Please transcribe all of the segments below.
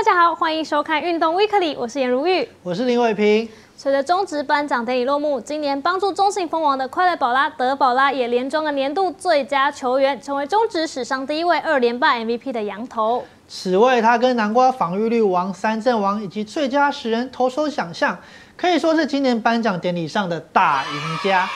大家好，欢迎收看《运动 Weekly》，我是颜如玉，我是林伟平。随着中职颁奖典礼落幕，今年帮助中信封王的快乐宝拉德宝拉也连庄了年度最佳球员，成为中职史上第一位二连霸 MVP 的羊头。此外，他跟南瓜防御率王、三振王以及最佳十人投手奖项，可以说是今年颁奖典礼上的大赢家。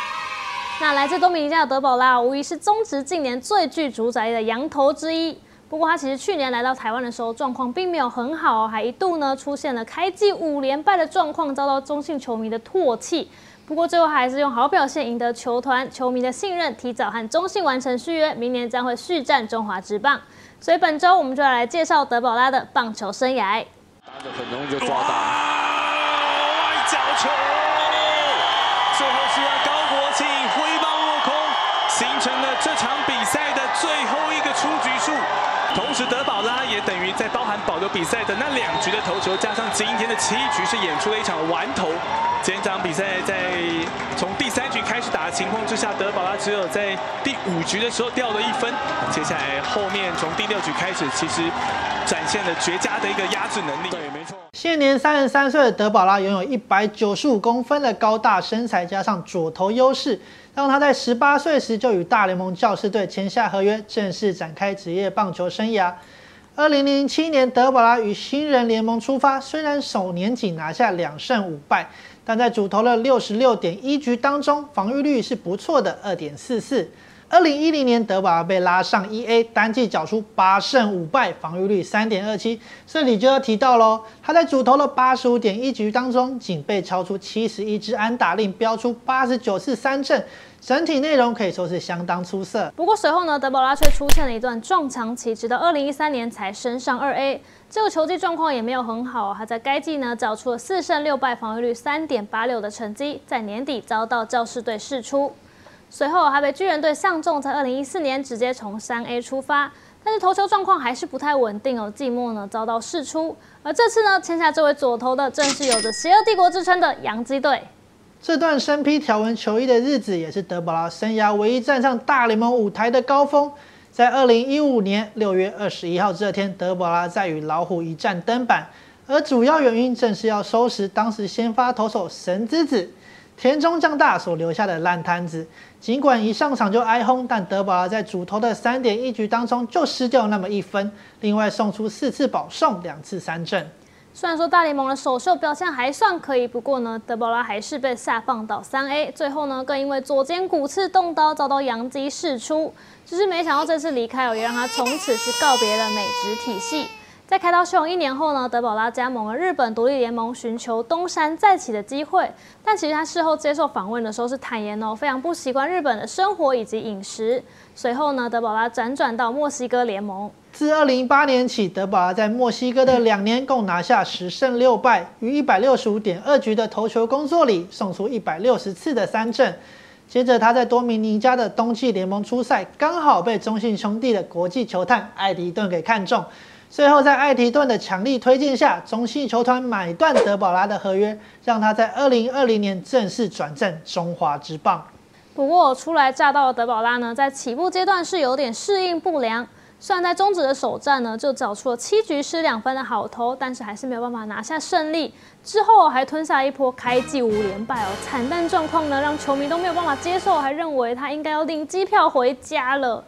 那来自多米尼加的德宝拉，无疑是中职近年最具主宰力的羊头之一。不过他其实去年来到台湾的时候，状况并没有很好，还一度呢出现了开季五连败的状况，遭到中信球迷的唾弃。不过最后还是用好表现赢得球团球迷的信任，提早和中信完成续约，明年将会续战中华职棒。所以本周我们就要来介绍德保拉的棒球生涯。很容易就抓到，等于在包含保留比赛的那两局的投球，加上今天的七局，是演出了一场完投。今天这场比赛在从第三局开始打的情况之下，德保拉只有在第五局的时候掉了一分。接下来后面从第六局开始，其实展现了绝佳的一个压制能力。对，没错。现年三十三岁的德保拉拥有一百九十五公分的高大身材，加上左投优势，让他在十八岁时就与大联盟教士队签下合约，正式展开职业棒球生涯。二零零七年，德保拉与新人联盟出发，虽然首年仅拿下两胜五败，但在主投了六十六点一局当中，防御率是不错的二点四四。二零一零年，德保拉被拉上一 A，单季缴出八胜五败，防御率三点二七。这里就要提到喽，他在主投了八十五点一局当中，仅被超出七十一支安打令，标出八十九次三振，整体内容可以说是相当出色。不过随后呢，德保拉却出现了一段撞墙期，直到二零一三年才升上二 A。这个球技状况也没有很好，他在该季呢找出了四胜六败，防御率三点八六的成绩，在年底遭到教士队释出。随后还被巨人队相中，在二零一四年直接从三 A 出发，但是投球状况还是不太稳定哦。季末呢遭到释出，而这次呢签下这位左投的，正是有着“邪恶帝国”之称的洋基队。这段身披条纹球衣的日子，也是德保拉生涯唯一站上大联盟舞台的高峰。在二零一五年六月二十一号这天，德保拉在与老虎一战登板，而主要原因正是要收拾当时先发投手神之子。田中将大所留下的烂摊子，尽管一上场就挨轰，但德保拉在主投的三点一局当中就失掉那么一分，另外送出四次保送，两次三振。虽然说大联盟的首秀表现还算可以，不过呢，德保拉还是被下放到三 A，最后呢，更因为左肩骨刺动刀遭到杨基释出。只是没想到这次离开哦，也让他从此是告别了美职体系。在开刀休养一年后呢，德保拉加盟了日本独立联盟，寻求东山再起的机会。但其实他事后接受访问的时候是坦言哦，非常不习惯日本的生活以及饮食。随后呢，德保拉辗转到墨西哥联盟。自二零一八年起，德保拉在墨西哥的两年共拿下十胜六败，于一百六十五点二局的投球工作里送出一百六十次的三振。接着他在多米尼加的冬季联盟初赛，刚好被中信兄弟的国际球探艾迪顿给看中。最后，在艾迪顿的强力推荐下，中信球团买断德保拉的合约，让他在二零二零年正式转战中华职棒。不过，初来乍到的德保拉呢，在起步阶段是有点适应不良。虽然在中职的首战呢，就找出了七局失两分的好投，但是还是没有办法拿下胜利。之后还吞下一波开季五连败哦，惨淡状况呢，让球迷都没有办法接受，还认为他应该要订机票回家了。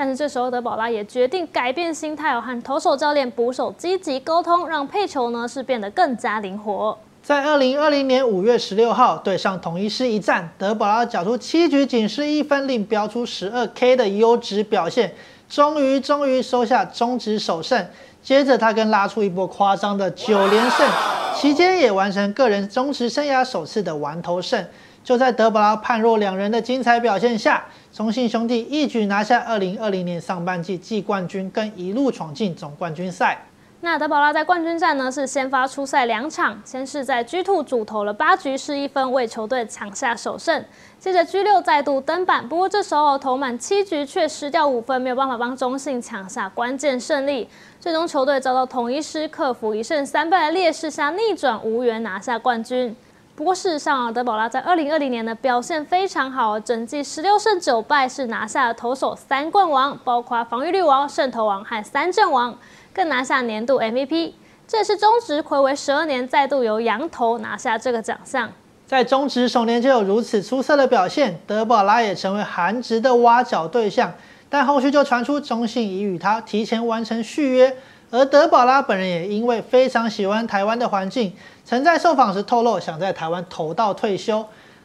但是这时候德保拉也决定改变心态，和投手教练捕手积极沟通，让配球呢是变得更加灵活。在二零二零年五月十六号对上统一师一战，德保拉缴出七局仅失一分，另标出十二 K 的优质表现，终于终于收下中职首胜。接着他更拉出一波夸张的九连胜，期间也完成个人中职生涯首次的完投胜。就在德保拉判若两人的精彩表现下，中信兄弟一举拿下二零二零年上半季季冠军，更一路闯进总冠军赛。那德保拉在冠军战呢是先发出赛两场，先是在 G Two 主投了八局失一分，为球队抢下首胜。接着 G 六再度登板，不过这时候投满七局却失掉五分，没有办法帮中信抢下关键胜利。最终球队遭到统一师克服一胜三败的劣势下逆转，无缘拿下冠军。不过事实上啊，德保拉在二零二零年的表现非常好，整季十六胜九败，是拿下了投手三冠王，包括防御率王、胜投王和三阵王，更拿下年度 MVP。这也是中职暌违十二年再度由羊头拿下这个奖项。在中职首年就有如此出色的表现，德保拉也成为韩职的挖角对象。但后续就传出中信已与他提前完成续约，而德保拉本人也因为非常喜欢台湾的环境，曾在受访时透露想在台湾投到退休。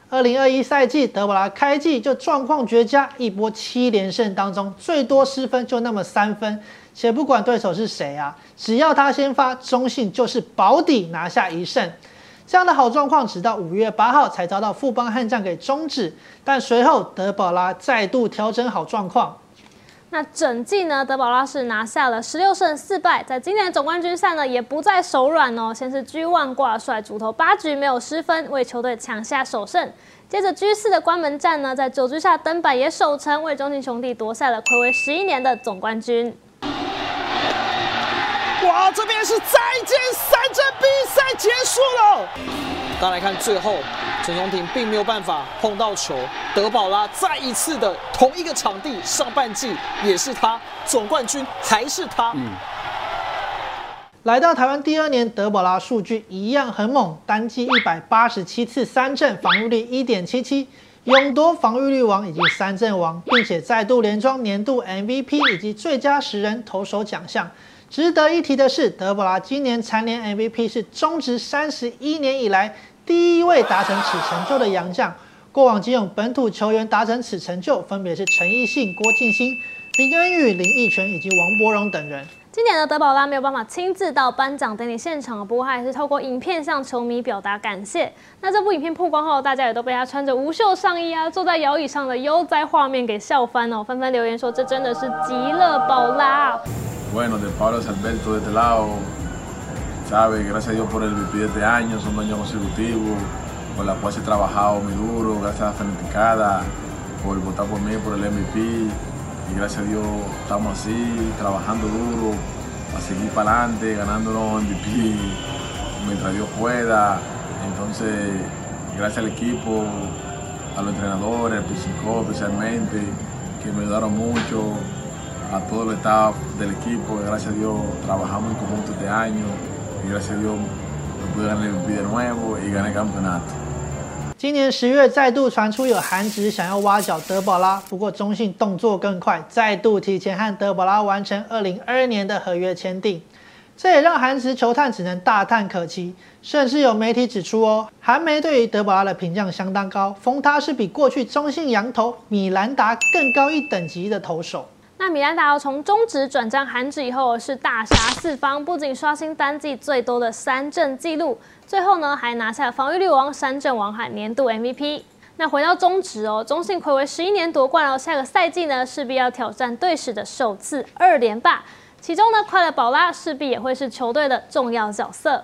二零二一赛季，德保拉开季就状况绝佳，一波七连胜当中最多失分就那么三分，且不管对手是谁啊，只要他先发，中信就是保底拿下一胜。这样的好状况，直到五月八号才遭到富邦悍将给终止。但随后德保拉再度调整好状况。那整季呢，德保拉是拿下了十六胜四败，在今年的总冠军赛呢也不再手软哦。先是 G one 挂帅，主投八局没有失分，为球队抢下首胜。接着 G 四的关门战呢，在九局下登板也守成，为中信兄弟夺下了暌违十一年的总冠军。哇，这边是再见三振，比赛结束了。大家来看最后，陈松廷并没有办法碰到球，德保拉再一次的同一个场地，上半季也是他，总冠军还是他。嗯。来到台湾第二年，德保拉数据一样很猛，单季一百八十七次三振，防御率一点七七，勇夺防御率王以及三振王，并且再度连庄年度 MVP 以及最佳十人投手奖项。值得一提的是，德保拉今年蝉联 MVP 是中职三十一年以来第一位达成此成就的洋将。过往仅有本土球员达成此成就，分别是陈奕迅、郭敬兴、林恩宇、林奕泉以及王柏荣等人。今年的德保拉没有办法亲自到颁奖典礼现场，不过还是透过影片向球迷表达感谢。那这部影片曝光后，大家也都被他穿着无袖上衣啊，坐在摇椅上的悠哉画面给笑翻哦，纷纷留言说这真的是极乐宝拉。bueno, de Pablo Alberto de lado, ¿sabes? Gracias a Dios por el MVP de este año, son años consecutivos, por la cual he trabajado muy duro, gracias a la fanaticada, por votar por mí, por el MVP, y gracias a Dios estamos así, trabajando duro, a seguir para adelante, ganándonos MVP mientras Dios pueda. Entonces, gracias al equipo, a los entrenadores, al psicólogo especialmente, que me ayudaron mucho, a todo el staff del equipo. Gracias a Dios trabajamos en conjunto este año y gracias a Dios me pude ganar el MVP de nuevo y gané el campeonato. 今年十月再度传出有韩职想要挖角德保拉，不过中信动作更快，再度提前和德保拉完成二零二二年的合约签订。这也让韩职球探只能大叹可惜，甚至有媒体指出哦，韩媒对于德保拉的评价相当高，封他是比过去中信羊头米兰达更高一等级的投手。那米兰达从中职转战韩职以后是大杀四方，不仅刷新单季最多的三振纪录，最后呢还拿下防御率王、三振王和年度 MVP。那回到中职哦，中信暌违十一年夺冠哦，下个赛季呢势必要挑战队史的首次二连霸，其中呢快乐宝拉势必也会是球队的重要角色。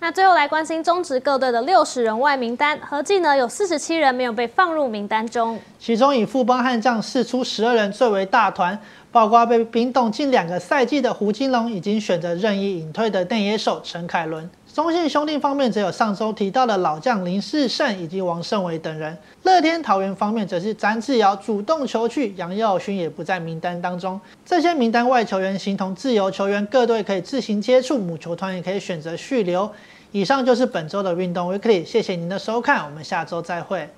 那最后来关心中职各队的六十人外名单，合计呢有四十七人没有被放入名单中，其中以富邦悍将释出十二人最为大团，包括被冰冻近两个赛季的胡金龙，已经选择任意隐退的电野手陈凯伦。中信兄弟方面则有上周提到的老将林世胜以及王胜伟等人。乐天桃园方面则是詹志尧主动求去，杨耀勋也不在名单当中。这些名单外球员形同自由球员，各队可以自行接触，母球团也可以选择续留。以上就是本周的运动 Weekly，谢谢您的收看，我们下周再会。